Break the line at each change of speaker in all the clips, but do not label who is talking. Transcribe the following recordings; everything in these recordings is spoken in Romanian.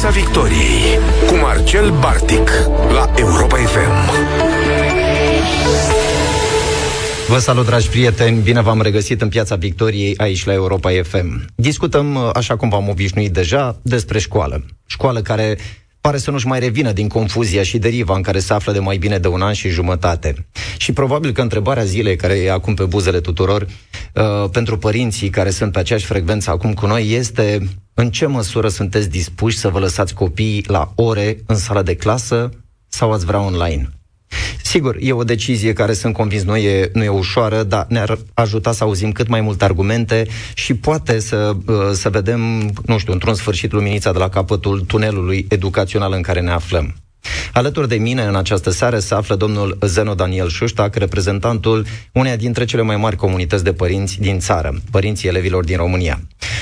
Piața Victoriei cu Marcel Bartic la Europa FM.
Vă salut, dragi prieteni! Bine v-am regăsit în Piața Victoriei aici la Europa FM. Discutăm, așa cum v-am obișnuit deja, despre școală. Școală care pare să nu-și mai revină din confuzia și deriva în care se află de mai bine de un an și jumătate. Și probabil că întrebarea zilei, care e acum pe buzele tuturor, uh, pentru părinții care sunt pe aceeași frecvență acum cu noi, este în ce măsură sunteți dispuși să vă lăsați copiii la ore în sala de clasă sau ați vrea online? Sigur, e o decizie care sunt convins nu e, nu e ușoară, dar ne-ar ajuta să auzim cât mai multe argumente și poate să, uh, să vedem, nu știu, într-un sfârșit luminița de la capătul tunelului educațional în care ne aflăm. Alături de mine în această seară se află domnul Zeno Daniel Șuștac, reprezentantul uneia dintre cele mai mari comunități de părinți din țară, părinții elevilor din România.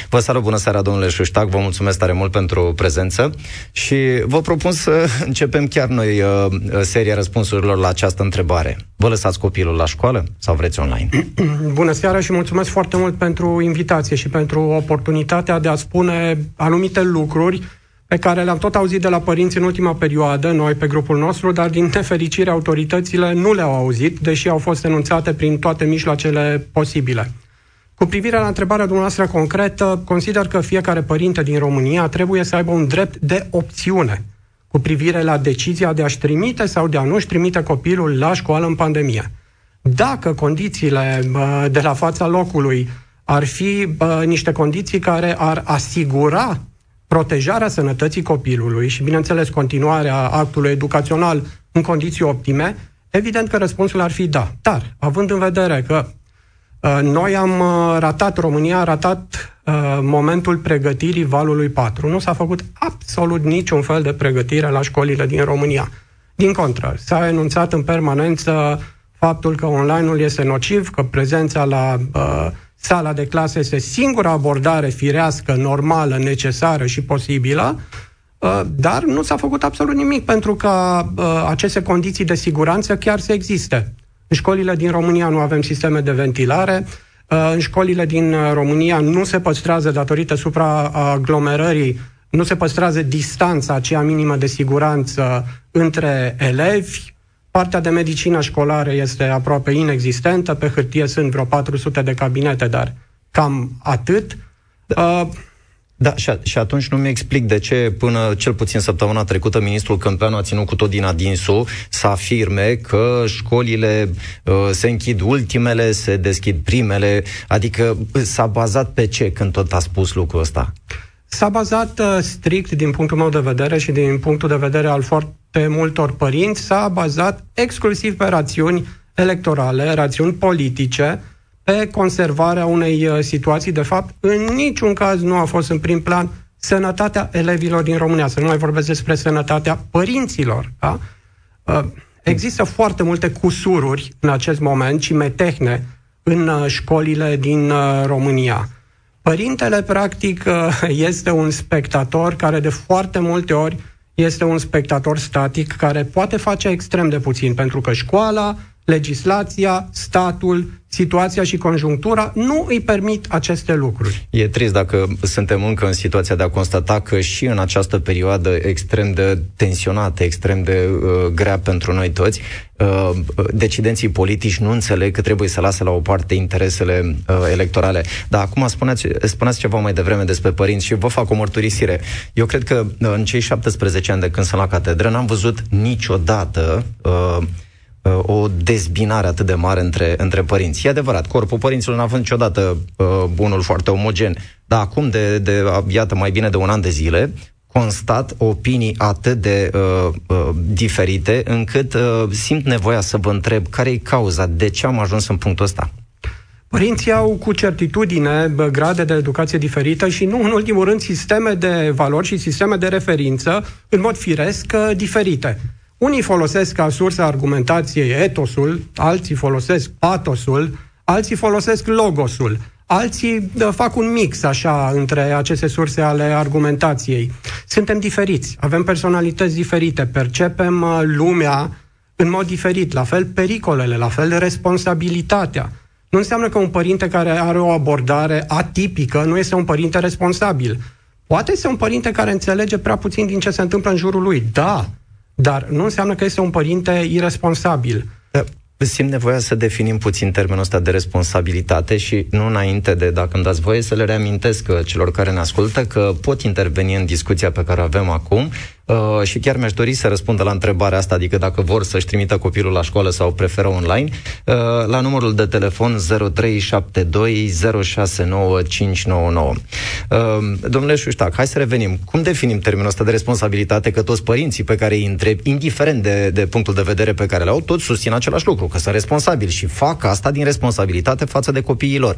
Vă salut, bună seara, domnule Șuștac, vă mulțumesc tare mult pentru prezență și vă propun să începem chiar noi uh, seria răspunsurilor la această întrebare. Vă lăsați copilul la școală sau vreți online?
Bună seara și mulțumesc foarte mult pentru invitație și pentru oportunitatea de a spune anumite lucruri pe care le-am tot auzit de la părinți în ultima perioadă, noi pe grupul nostru, dar din nefericire autoritățile nu le-au auzit, deși au fost enunțate prin toate mijloacele posibile. Cu privire la întrebarea dumneavoastră concretă, consider că fiecare părinte din România trebuie să aibă un drept de opțiune cu privire la decizia de a-și trimite sau de a nu-și trimite copilul la școală în pandemie. Dacă condițiile de la fața locului ar fi niște condiții care ar asigura protejarea sănătății copilului și, bineînțeles, continuarea actului educațional în condiții optime, evident că răspunsul ar fi da. Dar, având în vedere că uh, noi am uh, ratat, România a ratat uh, momentul pregătirii valului 4. Nu s-a făcut absolut niciun fel de pregătire la școlile din România. Din contră, s-a enunțat în permanență faptul că online-ul este nociv, că prezența la uh, sala de clasă este singura abordare firească, normală, necesară și posibilă, uh, dar nu s-a făcut absolut nimic pentru ca uh, aceste condiții de siguranță chiar să existe. În școlile din România nu avem sisteme de ventilare, uh, în școlile din România nu se păstrează, datorită supraaglomerării, nu se păstrează distanța aceea minimă de siguranță între elevi, Partea de medicină școlară este aproape inexistentă, pe hârtie sunt vreo 400 de cabinete, dar cam atât.
Da. Uh, da, și, a, și atunci nu mi explic de ce până cel puțin săptămâna trecută ministrul Câmpeanu a ținut cu tot din adinsul să afirme că școlile uh, se închid ultimele, se deschid primele, adică s-a bazat pe ce când tot a spus lucrul ăsta?
S-a bazat uh, strict din punctul meu de vedere și din punctul de vedere al foarte multor părinți, s-a bazat exclusiv pe rațiuni electorale, rațiuni politice, pe conservarea unei uh, situații. De fapt, în niciun caz nu a fost în prim plan sănătatea elevilor din România, să nu mai vorbesc despre sănătatea părinților. Da? Uh, există foarte multe cusururi în acest moment și metehne în uh, școlile din România. Părintele, practic, este un spectator care de foarte multe ori este un spectator static care poate face extrem de puțin, pentru că școala, legislația, statul, situația și conjunctura nu îi permit aceste lucruri.
E trist dacă suntem încă în situația de a constata că și în această perioadă extrem de tensionată, extrem de uh, grea pentru noi toți, uh, decidenții politici nu înțeleg că trebuie să lase la o parte interesele uh, electorale. Dar acum spuneați, spuneați ceva mai devreme despre părinți și vă fac o mărturisire. Eu cred că uh, în cei 17 ani de când sunt la catedră n-am văzut niciodată uh, Uh, o dezbinare atât de mare între, între părinți. E adevărat, corpul părinților n-a fost niciodată uh, bunul foarte omogen, dar acum, de, de, iată, mai bine de un an de zile, constat opinii atât de uh, uh, diferite, încât uh, simt nevoia să vă întreb care e cauza, de ce am ajuns în punctul ăsta?
Părinții au cu certitudine grade de educație diferită și nu în ultimul rând sisteme de valori și sisteme de referință în mod firesc uh, diferite. Unii folosesc ca sursă argumentației etosul, alții folosesc patosul, alții folosesc logosul, alții fac un mix așa între aceste surse ale argumentației. Suntem diferiți, avem personalități diferite, percepem uh, lumea în mod diferit, la fel pericolele, la fel responsabilitatea. Nu înseamnă că un părinte care are o abordare atipică nu este un părinte responsabil Poate este un părinte care înțelege prea puțin din ce se întâmplă în jurul lui, da, dar nu înseamnă că este un părinte irresponsabil.
Da, simt nevoia să definim puțin termenul ăsta de responsabilitate și nu înainte de, dacă îmi dați voie, să le reamintesc celor care ne ascultă că pot interveni în discuția pe care o avem acum Uh, și chiar mi-aș dori să răspundă la întrebarea asta, adică dacă vor să-și trimită copilul la școală sau preferă online, uh, la numărul de telefon 0372 069599. Uh, domnule Șuștac, hai să revenim. Cum definim termenul ăsta de responsabilitate că toți părinții pe care îi întreb, indiferent de, de punctul de vedere pe care le au, toți susțin același lucru, că sunt responsabili și fac asta din responsabilitate față de copiii lor.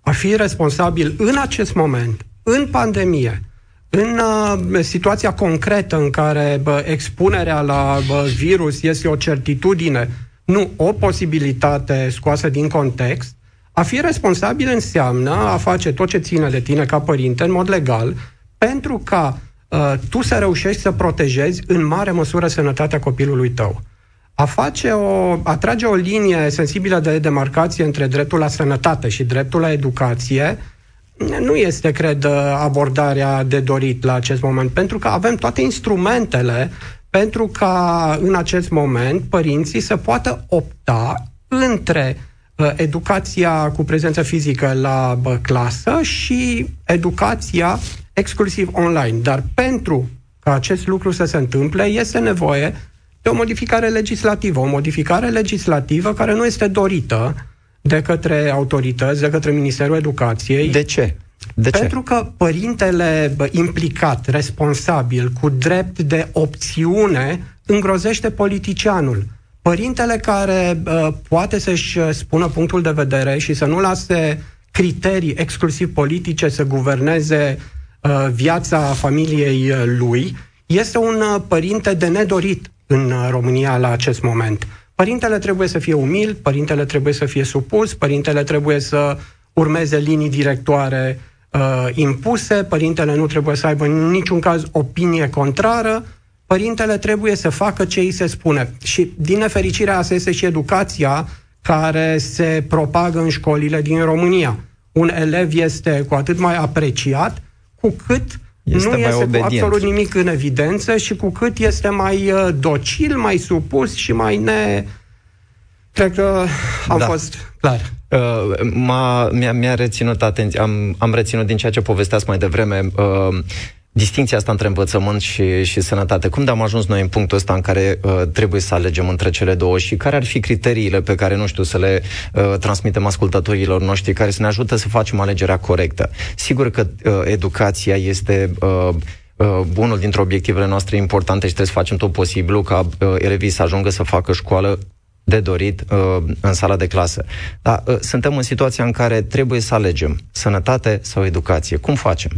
Aș fi responsabil în acest moment, în pandemie, în uh, situația concretă în care bă, expunerea la bă, virus este o certitudine, nu o posibilitate scoasă din context, a fi responsabil înseamnă a face tot ce ține de tine ca părinte în mod legal pentru ca uh, tu să reușești să protejezi în mare măsură sănătatea copilului tău. A face o, a trage o linie sensibilă de demarcație între dreptul la sănătate și dreptul la educație nu este, cred, abordarea de dorit la acest moment, pentru că avem toate instrumentele pentru ca în acest moment părinții să poată opta între uh, educația cu prezență fizică la uh, clasă și educația exclusiv online. Dar pentru ca acest lucru să se întâmple, este nevoie de o modificare legislativă. O modificare legislativă care nu este dorită de către autorități, de către Ministerul Educației.
De ce? De
ce? Pentru că părintele implicat, responsabil, cu drept de opțiune, îngrozește politicianul. Părintele care uh, poate să-și spună punctul de vedere și să nu lase criterii exclusiv politice să guverneze uh, viața familiei lui, este un uh, părinte de nedorit în România la acest moment. Părintele trebuie să fie umil, părintele trebuie să fie supus, părintele trebuie să urmeze linii directoare uh, impuse, părintele nu trebuie să aibă în niciun caz opinie contrară, părintele trebuie să facă ce îi se spune. Și din nefericire asta este și educația care se propagă în școlile din România. Un elev este cu atât mai apreciat cu cât este nu este obedient. cu absolut nimic în evidență și cu cât este mai uh, docil, mai supus și mai ne... Cred că am da. fost clar.
Uh, m-a, mi-a, mi-a reținut atenția, am, am reținut din ceea ce povesteați mai devreme, uh, distinția asta între învățământ și, și sănătate. Cum de am ajuns noi în punctul ăsta în care uh, trebuie să alegem între cele două și care ar fi criteriile pe care, nu știu, să le uh, transmitem ascultătorilor noștri, care să ne ajută să facem alegerea corectă? Sigur că uh, educația este... Uh, Uh, unul dintre obiectivele noastre importante și trebuie să facem tot posibilul ca uh, elevii să ajungă să facă școală de dorit uh, în sala de clasă. Dar uh, suntem în situația în care trebuie să alegem sănătate sau educație. Cum facem?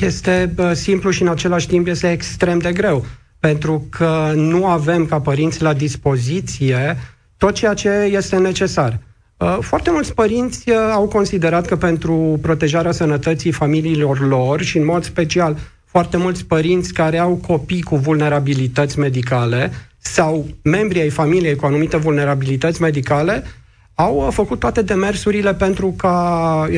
Este uh, simplu și în același timp este extrem de greu, pentru că nu avem ca părinți la dispoziție tot ceea ce este necesar. Uh, foarte mulți părinți uh, au considerat că pentru protejarea sănătății familiilor lor și în mod special foarte mulți părinți care au copii cu vulnerabilități medicale sau membrii ai familiei cu anumite vulnerabilități medicale au uh, făcut toate demersurile pentru ca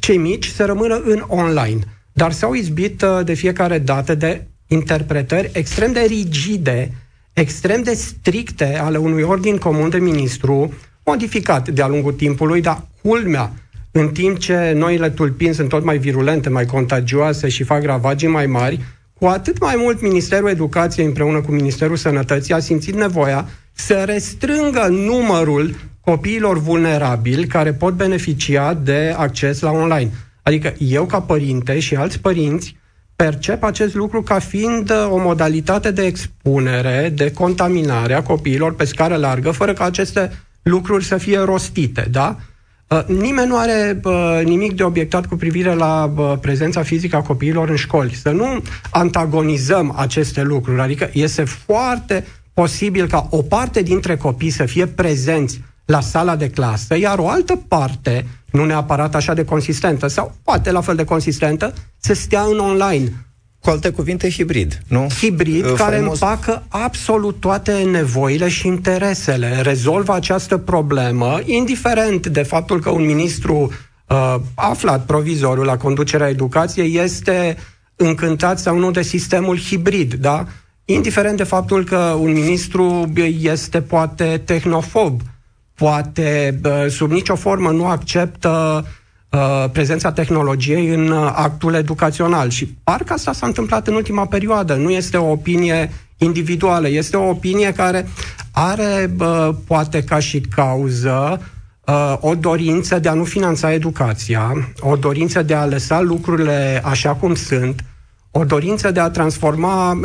cei mici să rămână în online. Dar s-au izbit de fiecare dată de interpretări extrem de rigide, extrem de stricte ale unui ordin comun de ministru, modificat de-a lungul timpului, dar culmea, în timp ce noile tulpini sunt tot mai virulente, mai contagioase și fac ravagii mai mari, cu atât mai mult Ministerul Educației împreună cu Ministerul Sănătății a simțit nevoia să restrângă numărul copiilor vulnerabili care pot beneficia de acces la online. Adică eu ca părinte și alți părinți percep acest lucru ca fiind o modalitate de expunere, de contaminare a copiilor pe scară largă, fără ca aceste lucruri să fie rostite, da? Uh, nimeni nu are uh, nimic de obiectat cu privire la uh, prezența fizică a copiilor în școli. Să nu antagonizăm aceste lucruri. Adică este foarte posibil ca o parte dintre copii să fie prezenți la sala de clasă, iar o altă parte, nu neapărat așa de consistentă, sau poate la fel de consistentă, să stea în online.
Cu alte cuvinte, hibrid, nu?
Hibrid, uh, care faimos... împacă absolut toate nevoile și interesele. Rezolvă această problemă, indiferent de faptul că un ministru uh, aflat provizorul la conducerea educației este încântat sau nu de sistemul hibrid, da? Indiferent de faptul că un ministru este poate tehnofob, poate sub nicio formă nu acceptă uh, prezența tehnologiei în uh, actul educațional. Și parcă asta s-a întâmplat în ultima perioadă. Nu este o opinie individuală, este o opinie care are, uh, poate ca și cauză, uh, o dorință de a nu finanța educația, o dorință de a lăsa lucrurile așa cum sunt, o dorință de a transforma,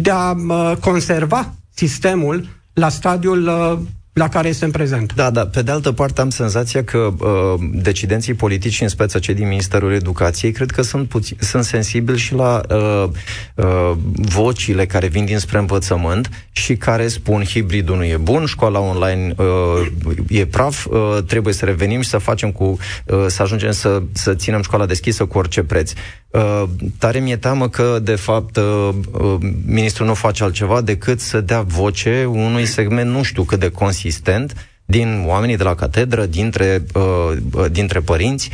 de a uh, conserva sistemul la stadiul uh, la care este în prezent.
Da, da. Pe de altă parte am senzația că uh, decidenții politici, în speță cei din Ministerul Educației, cred că sunt, puțin, sunt sensibili și la uh, uh, vocile care vin dinspre învățământ și care spun hibridul nu e bun, școala online uh, e praf, uh, trebuie să revenim și să facem cu, uh, să ajungem să, să ținem școala deschisă cu orice preț. Uh, tare mi-e teamă că, de fapt, uh, uh, ministrul nu face altceva decât să dea voce unui segment nu știu cât de consistent din oamenii de la catedră, dintre, uh, uh dintre părinți.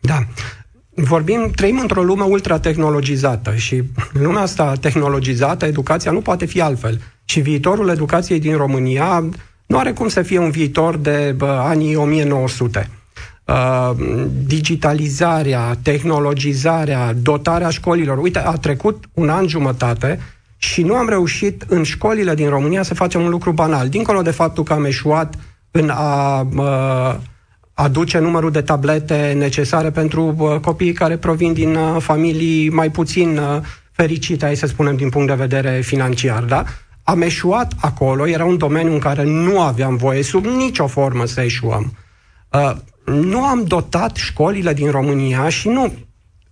Da. Vorbim, trăim într-o lume ultra-tehnologizată și în lumea asta tehnologizată, educația nu poate fi altfel. Și viitorul educației din România nu are cum să fie un viitor de bă, anii 1900 Uh, digitalizarea, tehnologizarea, dotarea școlilor. Uite, a trecut un an jumătate și nu am reușit în școlile din România să facem un lucru banal. Dincolo de faptul că am eșuat în a uh, aduce numărul de tablete necesare pentru uh, copiii care provin din uh, familii mai puțin uh, fericite, hai să spunem, din punct de vedere financiar, da? Am eșuat acolo, era un domeniu în care nu aveam voie sub nicio formă să eșuăm. Uh, nu am dotat școlile din România și nu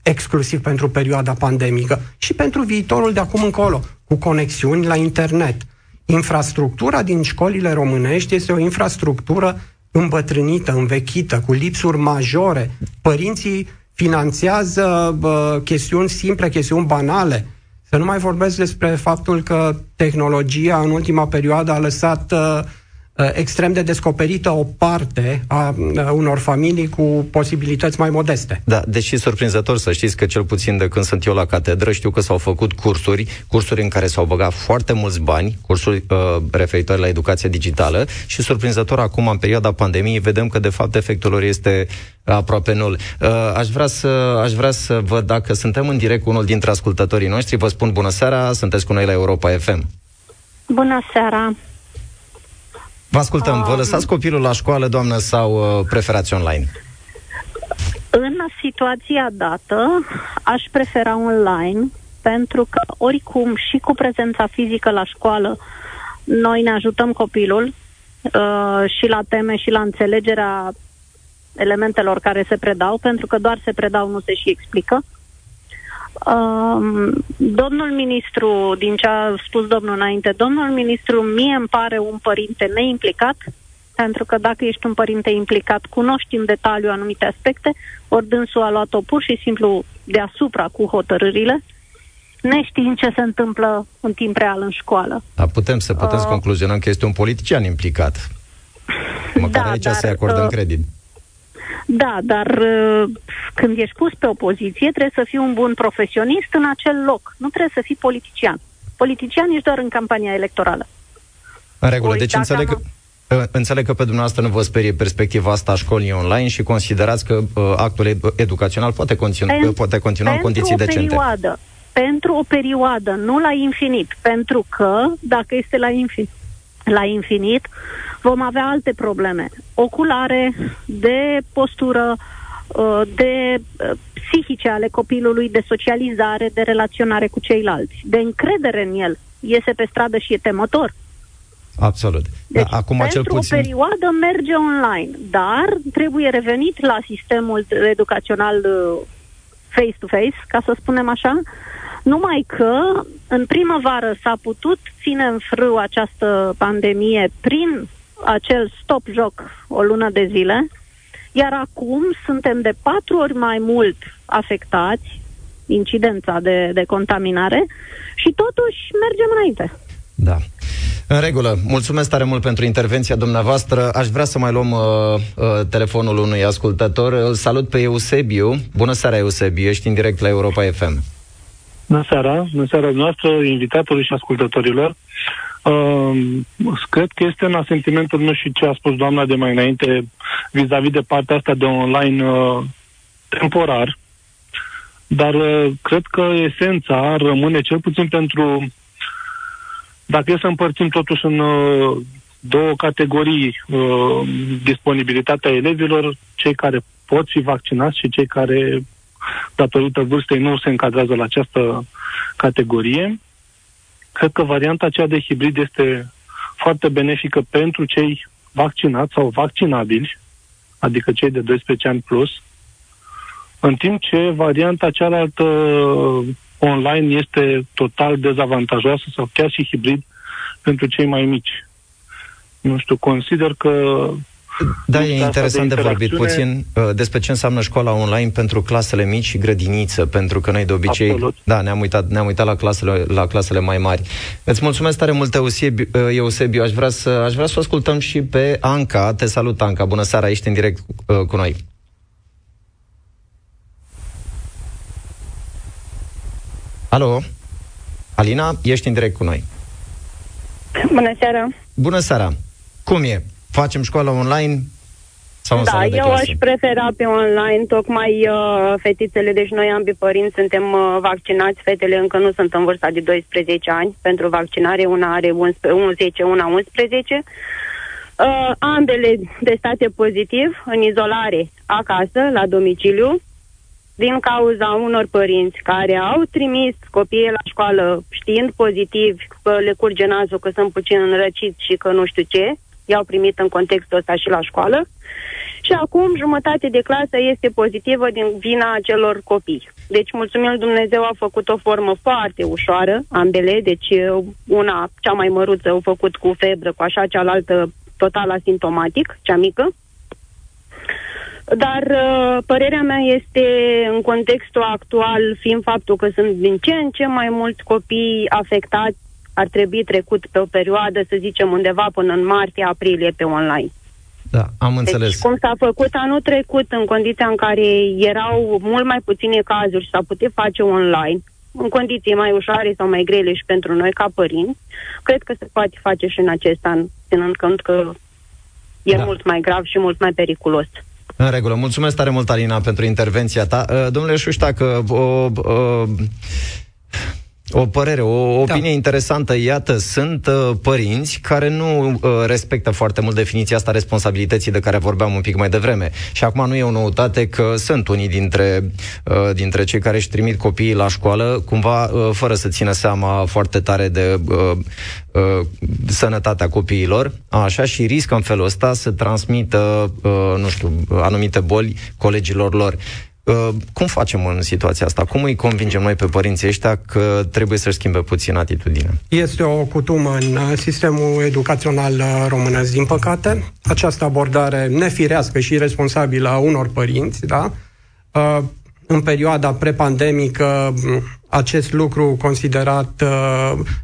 exclusiv pentru perioada pandemică, și pentru viitorul de acum încolo, cu conexiuni la internet. Infrastructura din școlile românești este o infrastructură îmbătrânită, învechită, cu lipsuri majore. Părinții finanțează uh, chestiuni simple, chestiuni banale. Să nu mai vorbesc despre faptul că tehnologia în ultima perioadă a lăsat uh, Uh, extrem de descoperită o parte a unor familii cu posibilități mai modeste.
Da, deși surprinzător să știți că cel puțin de când sunt eu la catedră știu că s-au făcut cursuri, cursuri în care s-au băgat foarte mulți bani, cursuri uh, referitoare la educația digitală și surprinzător acum în perioada pandemiei vedem că de fapt efectul lor este aproape nul. Uh, aș, vrea să, aș vrea să văd dacă suntem în direct cu unul dintre ascultătorii noștri. Vă spun bună seara, sunteți cu noi la Europa FM.
Bună seara!
Vă ascultăm. Um, Vă lăsați copilul la școală, doamnă, sau uh, preferați online?
În situația dată, aș prefera online, pentru că oricum și cu prezența fizică la școală, noi ne ajutăm copilul uh, și la teme și la înțelegerea elementelor care se predau, pentru că doar se predau, nu se și explică. Uh, Um, domnul ministru, din ce a spus domnul înainte, domnul ministru mie îmi pare un părinte neimplicat, pentru că dacă ești un părinte implicat, cunoști în detaliu anumite aspecte, ori dânsul a luat-o pur și simplu deasupra cu hotărârile, neștiind ce se întâmplă în timp real în școală.
Da, putem să putem uh, să concluzionăm că este un politician implicat. Măcar da, aici dar, să-i acordăm uh, credit.
Da, dar uh, când ești pus pe opoziție, trebuie să fii un bun profesionist în acel loc. Nu trebuie să fii politician. Politician ești doar în campania electorală.
În regulă. Ori, deci înțeleg că... Înțeleg că pe dumneavoastră nu vă sperie perspectiva asta a școlii online și considerați că uh, actul educațional poate, continu- Pen- poate continua în condiții decente.
Perioadă, pentru o perioadă, nu la infinit. Pentru că, dacă este la infinit, la infinit, vom avea alte probleme. Oculare, de postură, uh, de uh, psihice ale copilului, de socializare, de relaționare cu ceilalți, de încredere în el. Iese pe stradă și e temător.
Absolut.
Deci, da, acum pentru cel puțin... o perioadă merge online, dar trebuie revenit la sistemul educațional uh, face-to-face, ca să spunem așa, numai că în primăvară s-a putut ține în frâu această pandemie prin acel stop-joc o lună de zile, iar acum suntem de patru ori mai mult afectați, incidența de, de contaminare, și totuși mergem înainte.
Da. În regulă. Mulțumesc tare mult pentru intervenția dumneavoastră. Aș vrea să mai luăm uh, uh, telefonul unui ascultător. Îl salut pe Eusebiu. Bună seara, Eusebiu. Ești în direct la Europa FM.
Bună seara. Bună seara noastră, invitatului și ascultătorilor. Uh, cred că este în asentimentul meu și ce a spus doamna de mai înainte vis-a-vis de partea asta de online uh, temporar, dar uh, cred că esența rămâne cel puțin pentru dacă e să împărțim totuși în uh, două categorii uh, disponibilitatea elevilor, cei care pot fi vaccinați și cei care, datorită vârstei, nu se încadrează la această categorie. Cred că varianta aceea de hibrid este foarte benefică pentru cei vaccinați sau vaccinabili, adică cei de 12 ani plus, în timp ce varianta cealaltă online este total dezavantajoasă sau chiar și hibrid pentru cei mai mici. Nu știu, consider că
da, e interesant de, de vorbit puțin uh, despre ce înseamnă școala online pentru clasele mici și grădiniță, pentru că noi de obicei, Absolut. da, ne-am uitat, ne-am uitat la clasele, la clasele mai mari. Îți mulțumesc tare mult, Eusebiu, uh, Eusebiu. Aș vrea să, aș vrea să ascultăm și pe Anca. Te salut, Anca. Bună seara, ești în direct uh, cu noi. Alo? Alina, ești în direct cu noi.
Bună seara!
Bună seara! Cum e? Facem școală online sau în
Da,
eu
clasă? aș prefera pe online, tocmai uh, fetițele, deci noi ambii părinți suntem uh, vaccinați, fetele încă nu sunt în vârsta de 12 ani pentru vaccinare, una are 11, una 11. Uh, ambele testate pozitiv, în izolare, acasă, la domiciliu din cauza unor părinți care au trimis copiii la școală știind pozitiv că le curge nasul, că sunt puțin înrăciți și că nu știu ce, i-au primit în contextul ăsta și la școală. Și acum jumătate de clasă este pozitivă din vina acelor copii. Deci, mulțumim Dumnezeu, a făcut o formă foarte ușoară, ambele, deci una, cea mai măruță, au făcut cu febră, cu așa, cealaltă total asimptomatic, cea mică. Dar uh, părerea mea este, în contextul actual, fiind faptul că sunt din ce în ce mai mulți copii afectați, ar trebui trecut pe o perioadă, să zicem, undeva până în martie-aprilie pe online.
Da, am înțeles.
Deci, cum s-a făcut anul trecut, în condiția în care erau mult mai puține cazuri și s-a putut face online, în condiții mai ușoare sau mai grele și pentru noi ca părinți, cred că se poate face și în acest an, ținând cont că e da. mult mai grav și mult mai periculos.
În regulă. Mulțumesc tare mult, Alina, pentru intervenția ta. Uh, domnule Șuștacă, o, o, o părere, o opinie da. interesantă. Iată, sunt uh, părinți care nu uh, respectă foarte mult definiția asta responsabilității de care vorbeam un pic mai devreme. Și acum nu e o noutate că sunt unii dintre, uh, dintre cei care își trimit copiii la școală, cumva uh, fără să țină seama foarte tare de uh, uh, sănătatea copiilor, așa, și riscă în felul ăsta să transmită, uh, nu știu, anumite boli colegilor lor. Uh, cum facem în situația asta? Cum îi convingem noi pe părinții ăștia că trebuie să-și schimbe puțin atitudinea?
Este o cutumă în uh, sistemul educațional uh, românesc, din păcate. Această abordare nefirească și responsabilă a unor părinți, da? În perioada prepandemică, acest lucru considerat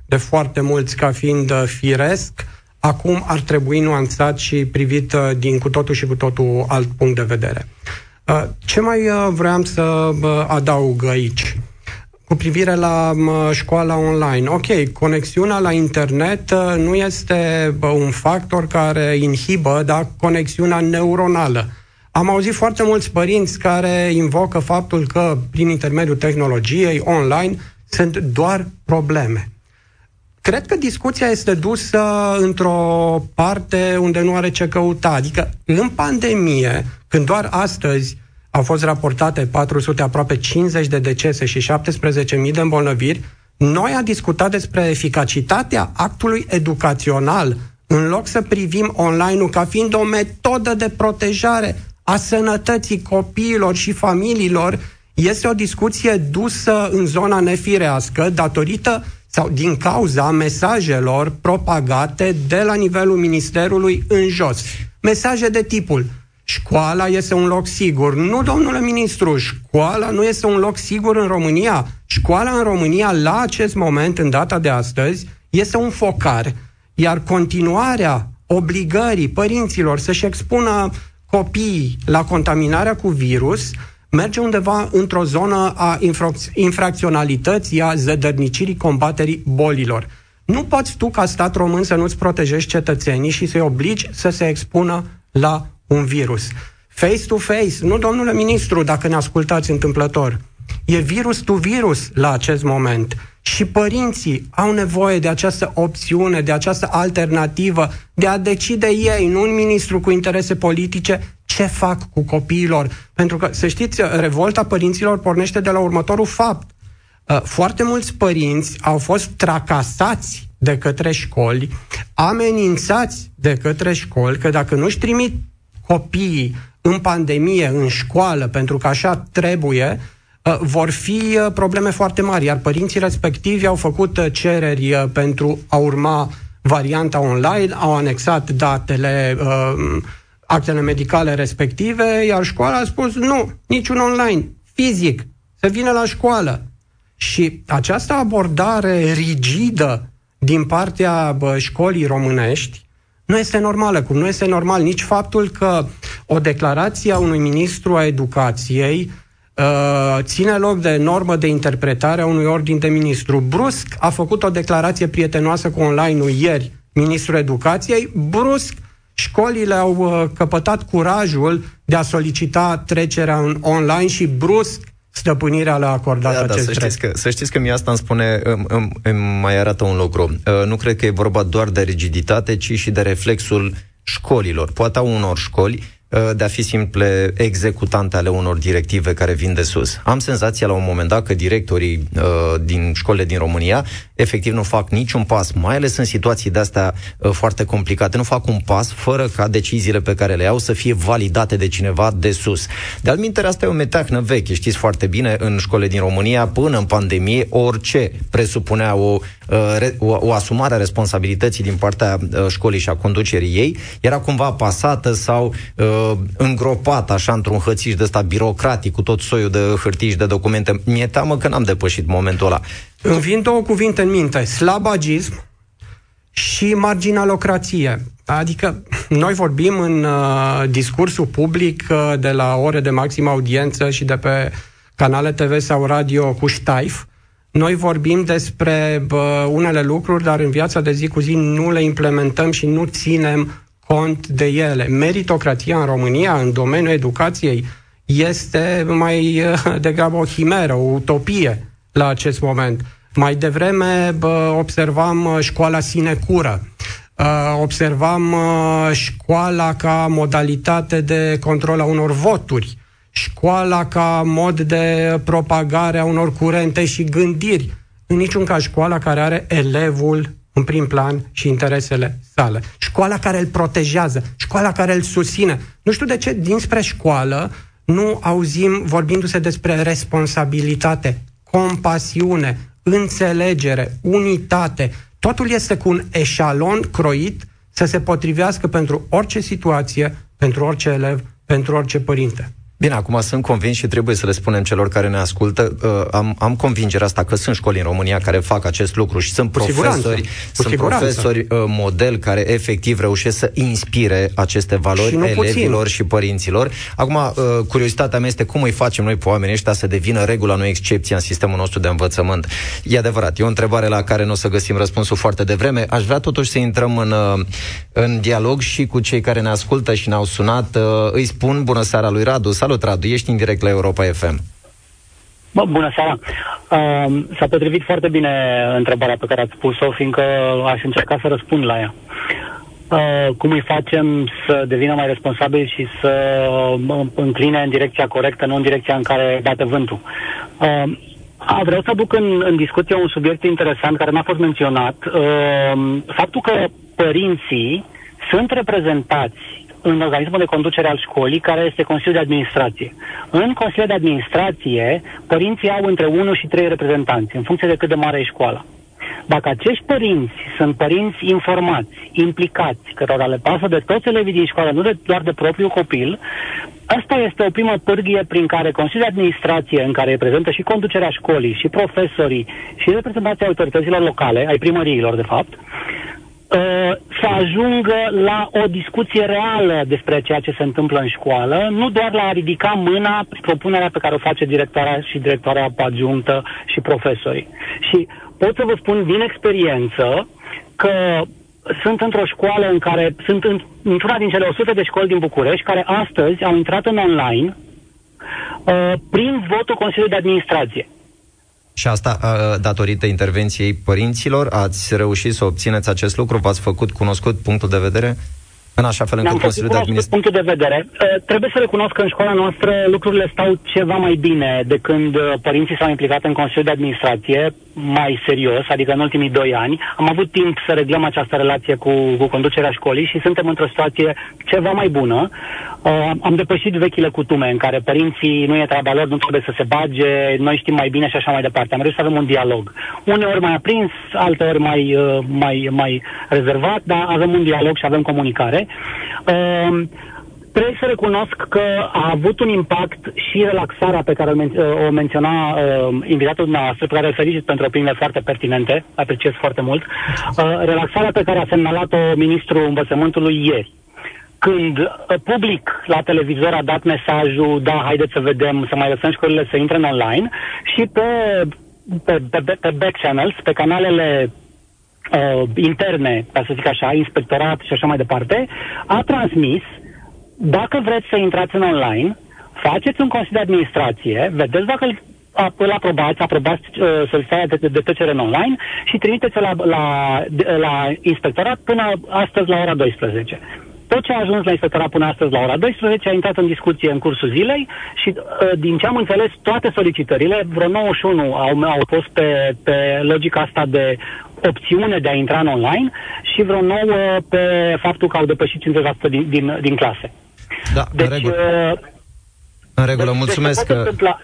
de foarte mulți ca fiind firesc, acum ar trebui nuanțat și privit din cu totul și cu totul alt punct de vedere. Uh, ce mai uh, vreau să adaug aici? Cu privire la școala online, ok, conexiunea la internet uh, nu este un factor care inhibă da, conexiunea neuronală. Am auzit foarte mulți părinți care invocă faptul că prin intermediul tehnologiei online sunt doar probleme. Cred că discuția este dusă într-o parte unde nu are ce căuta. Adică, în pandemie, când doar astăzi au fost raportate 400, aproape 50 de decese și 17.000 de îmbolnăviri, noi am discutat despre eficacitatea actului educațional, în loc să privim online-ul ca fiind o metodă de protejare a sănătății copiilor și familiilor, este o discuție dusă în zona nefirească datorită sau din cauza mesajelor propagate de la nivelul ministerului în jos. Mesaje de tipul Școala este un loc sigur. Nu, domnule ministru, școala nu este un loc sigur în România. Școala în România, la acest moment, în data de astăzi, este un focar. Iar continuarea obligării părinților să-și expună copiii la contaminarea cu virus merge undeva într-o zonă a infrac- infracționalității, a zădărnicirii combaterii bolilor. Nu poți tu, ca stat român, să nu-ți protejezi cetățenii și să-i obligi să se expună la un virus. Face-to-face, nu, domnule ministru, dacă ne ascultați întâmplător. E virus to virus la acest moment. Și părinții au nevoie de această opțiune, de această alternativă, de a decide ei, nu un ministru cu interese politice, ce fac cu copiilor. Pentru că, să știți, revolta părinților pornește de la următorul fapt. Uh, foarte mulți părinți au fost tracasați de către școli, amenințați de către școli, că dacă nu-și trimit copiii în pandemie, în școală, pentru că așa trebuie, uh, vor fi uh, probleme foarte mari, iar părinții respectivi au făcut cereri pentru a urma varianta online, au anexat datele, actele medicale respective, iar școala a spus nu, niciun online, fizic, să vină la școală. Și această abordare rigidă din partea bă, școlii românești nu este normală, cum nu este normal nici faptul că o declarație a unui ministru a educației uh, ține loc de normă de interpretare a unui ordin de ministru. Brusc a făcut o declarație prietenoasă cu online-ul ieri, ministrul educației, brusc școlile au uh, căpătat curajul de a solicita trecerea în online și brusc stăpânirea le-a acordat da, acest
da, să știți, că, să știți că mi asta îmi spune, îmi, îmi, îmi mai arată un lucru. Uh, nu cred că e vorba doar de rigiditate, ci și de reflexul școlilor. Poate a unor școli Uh, de a fi simple executante ale unor directive care vin de sus. Am senzația la un moment dat că directorii uh, din școlile din România efectiv nu fac niciun pas, mai ales în situații de astea uh, foarte complicate, nu fac un pas fără ca deciziile pe care le iau să fie validate de cineva de sus. De alminteri, asta e o meteahnă veche, știți foarte bine, în școlile din România, până în pandemie, orice presupunea o, uh, o, o asumare a responsabilității din partea uh, școlii și a conducerii ei, era cumva pasată sau uh, uh, îngropat așa într-un hățiș de ăsta birocratic cu tot soiul de hârtii și de documente. Mi-e teamă că n-am depășit momentul ăla.
Îmi vin două cuvinte în minte. Slabagism și marginalocrație. Adică noi vorbim în uh, discursul public uh, de la ore de maximă audiență și de pe canale TV sau radio cu ștaif. Noi vorbim despre uh, unele lucruri, dar în viața de zi cu zi nu le implementăm și nu ținem cont de ele. Meritocrația în România, în domeniul educației, este mai uh, degrabă o chimeră, o utopie la acest moment. Mai devreme bă, observam uh, școala sinecură, uh, observam școala ca modalitate de control a unor voturi, școala ca mod de propagare a unor curente și gândiri. În niciun caz școala care are elevul în prim plan și interesele sale. Școala care îl protejează, școala care îl susține. Nu știu de ce dinspre școală nu auzim vorbindu-se despre responsabilitate, compasiune, înțelegere, unitate. Totul este cu un eșalon croit să se potrivească pentru orice situație, pentru orice elev, pentru orice părinte.
Bine, acum sunt convins și trebuie să le spunem celor care ne ascultă. Uh, am, am convingerea asta că sunt școli în România care fac acest lucru și sunt
Cu
profesori,
siguranță. Cu
sunt
siguranță.
profesori uh, model care efectiv reușesc să inspire aceste valori
Și nu
elevilor
puțin.
și părinților. Acum, uh, curiozitatea mea este cum îi facem noi pe oamenii ăștia să devină regula, nu excepția în sistemul nostru de învățământ. E adevărat, e o întrebare la care nu o să găsim răspunsul foarte devreme. Aș vrea totuși să intrăm în, uh, în dialog și cu cei care ne ascultă și ne-au sunat. Uh, Îi spun bună seara lui Radu. Salut, Radu, ești în direct la Europa FM.
Bă, bună seara! Uh, s-a potrivit foarte bine întrebarea pe care ați pus-o, fiindcă aș încerca să răspund la ea. Uh, cum îi facem să devină mai responsabili și să uh, încline în direcția corectă, nu în direcția în care bate vântul. Uh, a, vreau să aduc în, în discuție un subiect interesant care n-a fost menționat. Uh, faptul că părinții sunt reprezentați în organismul de conducere al școlii, care este Consiliul de Administrație. În Consiliul de Administrație, părinții au între 1 și 3 reprezentanți, în funcție de cât de mare e școala. Dacă acești părinți sunt părinți informați, implicați, cărora le pasă de toți elevii din școală, nu de, doar de propriul copil, asta este o primă pârghie prin care Consiliul de Administrație, în care e prezentă și conducerea școlii, și profesorii, și reprezentanții autorităților locale, ai primăriilor, de fapt, să ajungă la o discuție reală despre ceea ce se întâmplă în școală, nu doar la a ridica mâna propunerea pe care o face directoarea și directoarea adjunctă și profesorii. Și pot să vă spun din experiență că sunt într-o școală în care sunt în, într-una din cele 100 de școli din București care astăzi au intrat în online uh, prin votul Consiliului de Administrație.
Și asta uh, datorită intervenției părinților? Ați reușit să obțineți acest lucru? V-ați făcut cunoscut punctul de vedere? în așa fel încât Consiliul de Administrație...
punctul de vedere. Uh, trebuie să recunosc că în școala noastră lucrurile stau ceva mai bine de când uh, părinții s-au implicat în Consiliul de Administrație mai serios, adică în ultimii doi ani. Am avut timp să reglăm această relație cu, cu conducerea școlii și suntem într-o situație ceva mai bună. Uh, am depășit vechile cutume în care părinții nu e treaba lor, nu trebuie să se bage, noi știm mai bine și așa mai departe. Am reușit să avem un dialog. Uneori mai aprins, alteori mai, uh, mai, mai rezervat, dar avem un dialog și avem comunicare. Uh, Trebuie să recunosc că a avut un impact și relaxarea pe care o, men- o menționa uh, invitatul dumneavoastră, pe care îl felicit pentru opiniile foarte pertinente, apreciez foarte mult. Uh, relaxarea pe care a semnalat-o ministrul învățământului ieri când uh, public la televizor a dat mesajul, da, haideți să vedem, să mai lăsăm școlile să intre în online și pe, pe, pe, pe back channels, pe canalele uh, interne, ca să zic așa, inspectorat și așa mai departe, a transmis, dacă vreți să intrați în online, faceți un consiliu de administrație, vedeți dacă îl aprobați, aprobați uh, solicitarea de, de trecere în online și trimiteți la, la, la inspectorat până astăzi la ora 12. Tot ce a ajuns la inspectorat până astăzi la ora 12 a intrat în discuție în cursul zilei și, uh, din ce am înțeles, toate solicitările, vreo 91 au, au fost pe, pe logica asta de opțiune de a intra în online și vreo 9 pe faptul că au depășit 50% din, din, din clase.
Da, deci, în regulă. Uh, în regulă, deci, mulțumesc. Deci,
că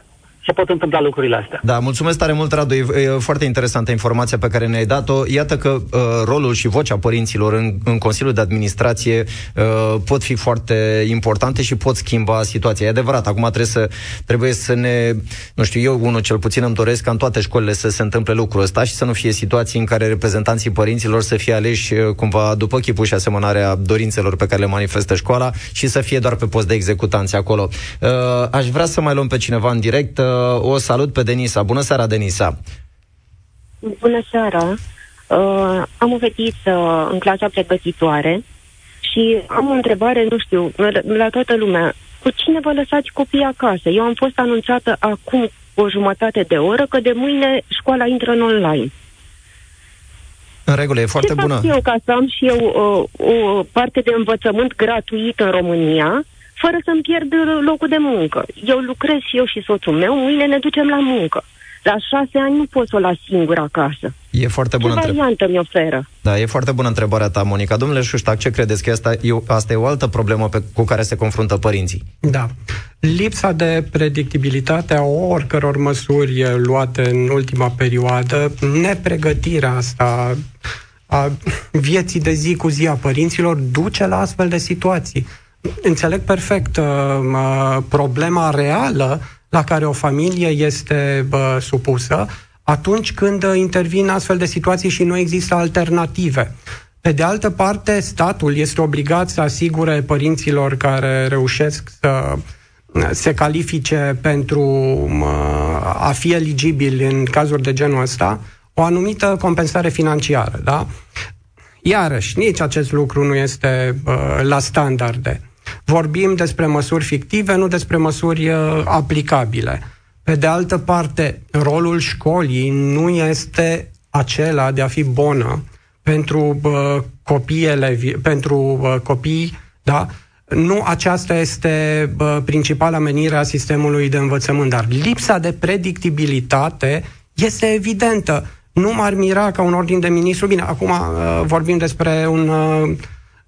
se pot întâmpla lucrurile astea.
Da, mulțumesc tare mult, Radu. E, e foarte interesantă informația pe care ne-ai dat-o. Iată că uh, rolul și vocea părinților în, în Consiliul de Administrație uh, pot fi foarte importante și pot schimba situația. E adevărat, acum trebuie să, trebuie să ne... Nu știu, eu unul cel puțin îmi doresc ca în toate școlile să se întâmple lucrul ăsta și să nu fie situații în care reprezentanții părinților să fie aleși uh, cumva după chipul și asemănarea dorințelor pe care le manifestă școala și să fie doar pe post de executanți acolo. Uh, aș vrea să mai luăm pe cineva în direct. Uh, o salut pe Denisa. Bună seara, Denisa!
Bună seara! Uh, am o fetiță în clasa pregătitoare și am o întrebare, nu știu, la toată lumea. Cu cine vă lăsați copiii acasă? Eu am fost anunțată acum o jumătate de oră că de mâine școala intră în online.
În regulă, e foarte
Ce
bună.
Ce eu ca să am și eu uh, o parte de învățământ gratuit în România fără să-mi pierd locul de muncă. Eu lucrez și eu și soțul meu, mâine ne ducem la muncă. La șase ani nu pot să o las singur acasă.
E foarte bună
Ce variantă mi oferă?
Da, e foarte bună întrebarea ta, Monica. Domnule Șuștac, ce credeți că asta e, asta e o altă problemă pe, cu care se confruntă părinții?
Da. Lipsa de predictibilitate a oricăror măsuri luate în ultima perioadă, nepregătirea asta a vieții de zi cu zi a părinților duce la astfel de situații. Înțeleg perfect uh, uh, problema reală la care o familie este uh, supusă atunci când uh, intervin astfel de situații și nu există alternative. Pe de altă parte, statul este obligat să asigure părinților care reușesc să uh, se califice pentru uh, a fi eligibili în cazuri de genul ăsta, o anumită compensare financiară. Da? Iarăși, nici acest lucru nu este uh, la standarde. Vorbim despre măsuri fictive, nu despre măsuri uh, aplicabile. Pe de altă parte, rolul școlii nu este acela de a fi bună pentru uh, copiile, pentru uh, copii, da? Nu aceasta este uh, principala menire a sistemului de învățământ, dar lipsa de predictibilitate este evidentă. Nu m-ar mira ca un ordin de ministru. Bine, acum uh, vorbim despre un uh,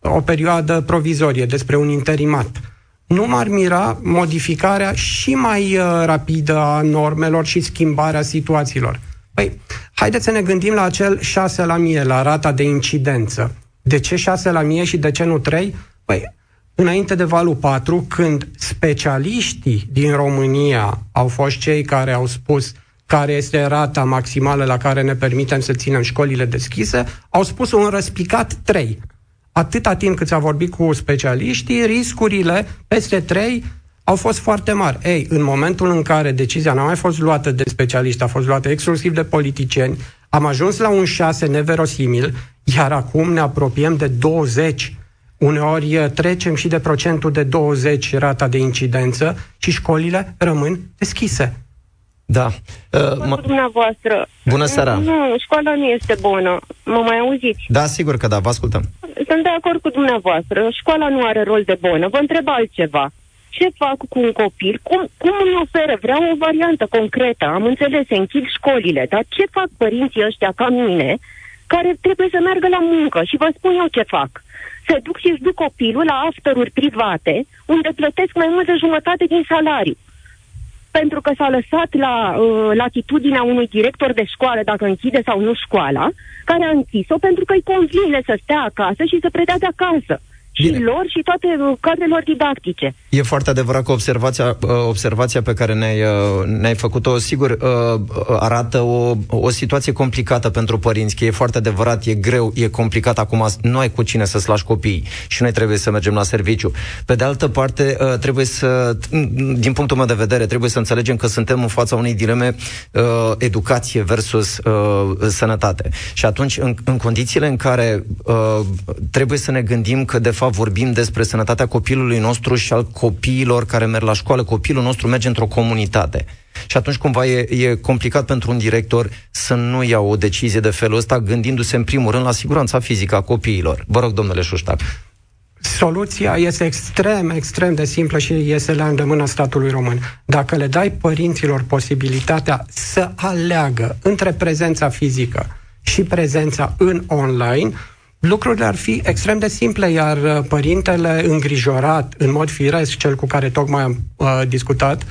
o perioadă provizorie, despre un interimat. Nu m-ar mira modificarea și mai uh, rapidă a normelor și schimbarea situațiilor. Păi, haideți să ne gândim la acel 6 la mie, la rata de incidență. De ce 6 la mie și de ce nu 3? Păi, înainte de valul 4, când specialiștii din România au fost cei care au spus care este rata maximală la care ne permitem să ținem școlile deschise, au spus un răspicat 3. Atâta timp cât s-a vorbit cu specialiștii, riscurile peste 3 au fost foarte mari. Ei, în momentul în care decizia n-a mai fost luată de specialiști, a fost luată exclusiv de politicieni, am ajuns la un 6 neverosimil, iar acum ne apropiem de 20. Uneori eh, trecem și de procentul de 20 rata de incidență și școlile rămân deschise.
Da.
Uh, mă... dumneavoastră.
Bună seara.
Nu, școala nu este bună. Mă mai auziți?
Da, sigur că da, vă ascultăm.
Sunt de acord cu dumneavoastră. Școala nu are rol de bună. Vă întreb altceva ce fac cu un copil, cum, cum îmi oferă, vreau o variantă concretă, am înțeles, se închid școlile, dar ce fac părinții ăștia ca mine, care trebuie să meargă la muncă și vă spun eu ce fac. Se duc și își duc copilul la afteruri private, unde plătesc mai mult de jumătate din salariu. Pentru că s-a lăsat la uh, latitudinea unui director de școală, dacă închide sau nu școala, care a închis-o pentru că îi convine să stea acasă și să predea de acasă și Bine. lor și toate uh, cadrelor didactice.
E foarte adevărat că observația, uh, observația pe care ne-ai, uh, ne-ai făcut-o, sigur, arată o, o situație complicată pentru părinți, că e foarte adevărat, e greu, e complicat acum, nu ai cu cine să-ți lași copiii și noi trebuie să mergem la serviciu. Pe de altă parte, trebuie să, din punctul meu de vedere, trebuie să înțelegem că suntem în fața unei dileme educație versus sănătate. Și atunci, în, în condițiile în care trebuie să ne gândim că, de fapt, fapt vorbim despre sănătatea copilului nostru și al copiilor care merg la școală. Copilul nostru merge într-o comunitate. Și atunci cumva e, e complicat pentru un director să nu ia o decizie de felul ăsta, gândindu-se în primul rând la siguranța fizică a copiilor. Vă rog, domnule Șuștac.
Soluția este extrem, extrem de simplă și este la îndemâna statului român. Dacă le dai părinților posibilitatea să aleagă între prezența fizică și prezența în online, lucrurile ar fi extrem de simple, iar uh, părintele îngrijorat, în mod firesc, cel cu care tocmai am uh, discutat,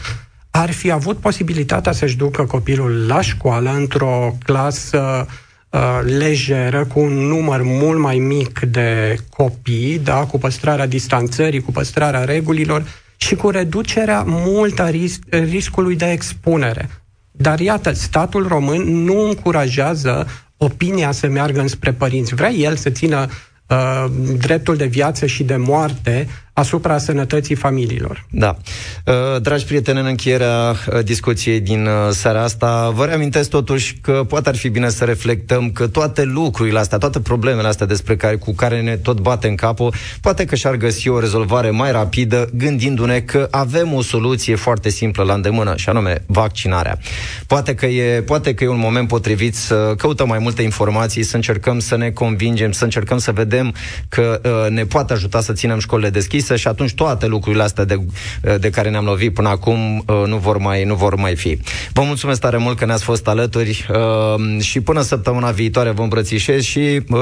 ar fi avut posibilitatea să-și ducă copilul la școală într-o clasă uh, lejeră, cu un număr mult mai mic de copii, da, cu păstrarea distanțării, cu păstrarea regulilor și cu reducerea mult a ris- riscului de expunere. Dar iată, statul român nu încurajează opinia să meargă înspre părinți. Vrea el să țină uh, dreptul de viață și de moarte asupra sănătății familiilor.
Da. Uh, dragi prieteni, în încheierea uh, discuției din uh, seara asta, vă reamintesc totuși că poate ar fi bine să reflectăm că toate lucrurile astea, toate problemele astea despre care, cu care ne tot bate în capul, poate că și-ar găsi o rezolvare mai rapidă, gândindu-ne că avem o soluție foarte simplă la îndemână, și anume vaccinarea. Poate că e, poate că e un moment potrivit să căutăm mai multe informații, să încercăm să ne convingem, să încercăm să vedem că uh, ne poate ajuta să ținem școlile deschise, închisă și atunci toate lucrurile astea de, de care ne-am lovit până acum uh, nu vor mai, nu vor mai fi. Vă mulțumesc tare mult că ne-ați fost alături uh, și până săptămâna viitoare vă îmbrățișez și uh,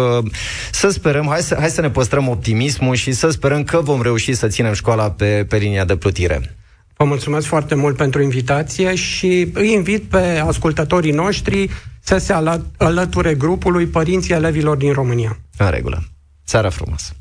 să sperăm, hai să, hai să ne păstrăm optimismul și să sperăm că vom reuși să ținem școala pe, pe linia de plutire.
Vă mulțumesc foarte mult pentru invitație și îi invit pe ascultătorii noștri să se alăture grupului Părinții Elevilor din România.
În regulă. Seara frumoasă!